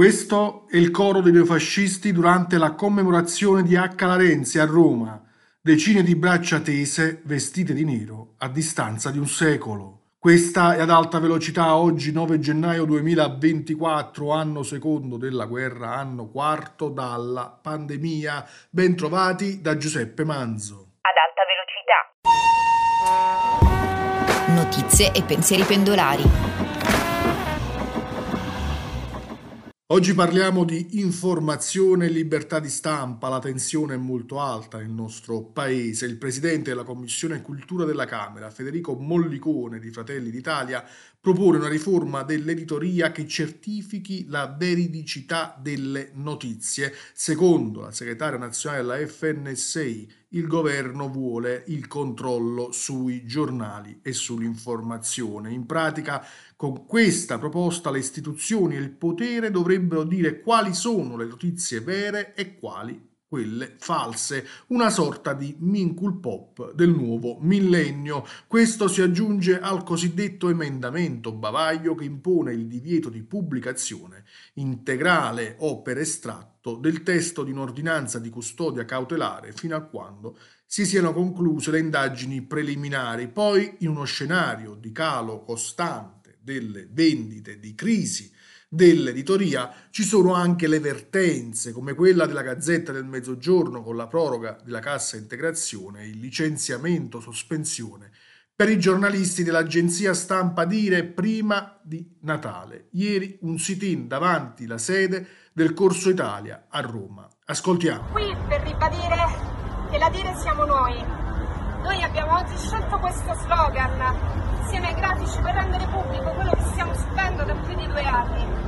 Questo è il coro dei neofascisti durante la commemorazione di H. Larenzi a Roma, decine di braccia tese, vestite di nero, a distanza di un secolo. Questa è ad alta velocità oggi 9 gennaio 2024, anno secondo della guerra, anno quarto dalla pandemia. Bentrovati da Giuseppe Manzo. Ad alta velocità. Notizie e pensieri pendolari Oggi parliamo di informazione e libertà di stampa, la tensione è molto alta nel nostro paese. Il presidente della Commissione Cultura della Camera, Federico Mollicone di Fratelli d'Italia, propone una riforma dell'editoria che certifichi la veridicità delle notizie. Secondo la segretaria nazionale della FNSI, il governo vuole il controllo sui giornali e sull'informazione. In pratica, con questa proposta le istituzioni e il potere dovrebbero dire quali sono le notizie vere e quali quelle false, una sorta di mincul pop del nuovo millennio. Questo si aggiunge al cosiddetto emendamento bavaglio che impone il divieto di pubblicazione integrale o per estratto del testo di un'ordinanza di custodia cautelare fino a quando si siano concluse le indagini preliminari. Poi, in uno scenario di calo costante delle vendite, di crisi dell'editoria ci sono anche le vertenze come quella della Gazzetta del Mezzogiorno con la proroga della cassa integrazione il licenziamento sospensione per i giornalisti dell'agenzia stampa Dire prima di Natale. Ieri un sit-in davanti la sede del Corso Italia a Roma. Ascoltiamo. Qui per ribadire che la Dire siamo noi. Noi abbiamo oggi scelto questo slogan insieme ai grafici per rendere pubblico quello che stiamo subendo da più di due anni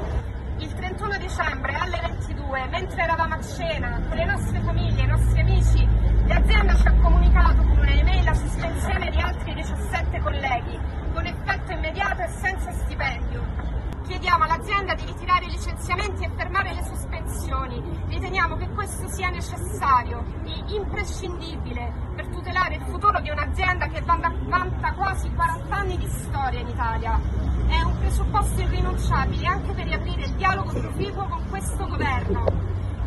il 31 dicembre alle 22, mentre eravamo a cena con le nostre famiglie, i nostri amici, l'azienda ci ha comunicato con un'email la sospensione di altri 17 colleghi, con effetto immediato e senza stipendio. Chiediamo all'azienda di ritirare i licenziamenti e fermare le sospensioni. Riteniamo che questo sia necessario e imprescindibile per tutelare il futuro di un'azienda che vanta quasi 40 anni di in Italia è un presupposto irrinunciabile anche per riaprire il dialogo proficuo con questo governo.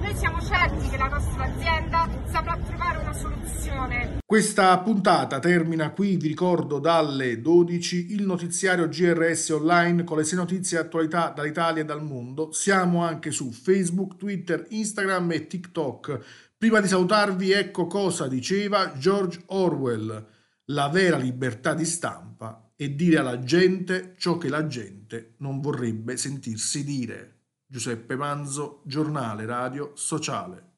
Noi siamo certi che la nostra azienda saprà trovare una soluzione. Questa puntata termina qui, vi ricordo, dalle 12 il notiziario GRS online con le 6 notizie e attualità dall'Italia e dal mondo. Siamo anche su Facebook, Twitter, Instagram e TikTok. Prima di salutarvi, ecco cosa diceva George Orwell. La vera libertà di stampa e dire alla gente ciò che la gente non vorrebbe sentirsi dire. Giuseppe Manzo, giornale radio sociale.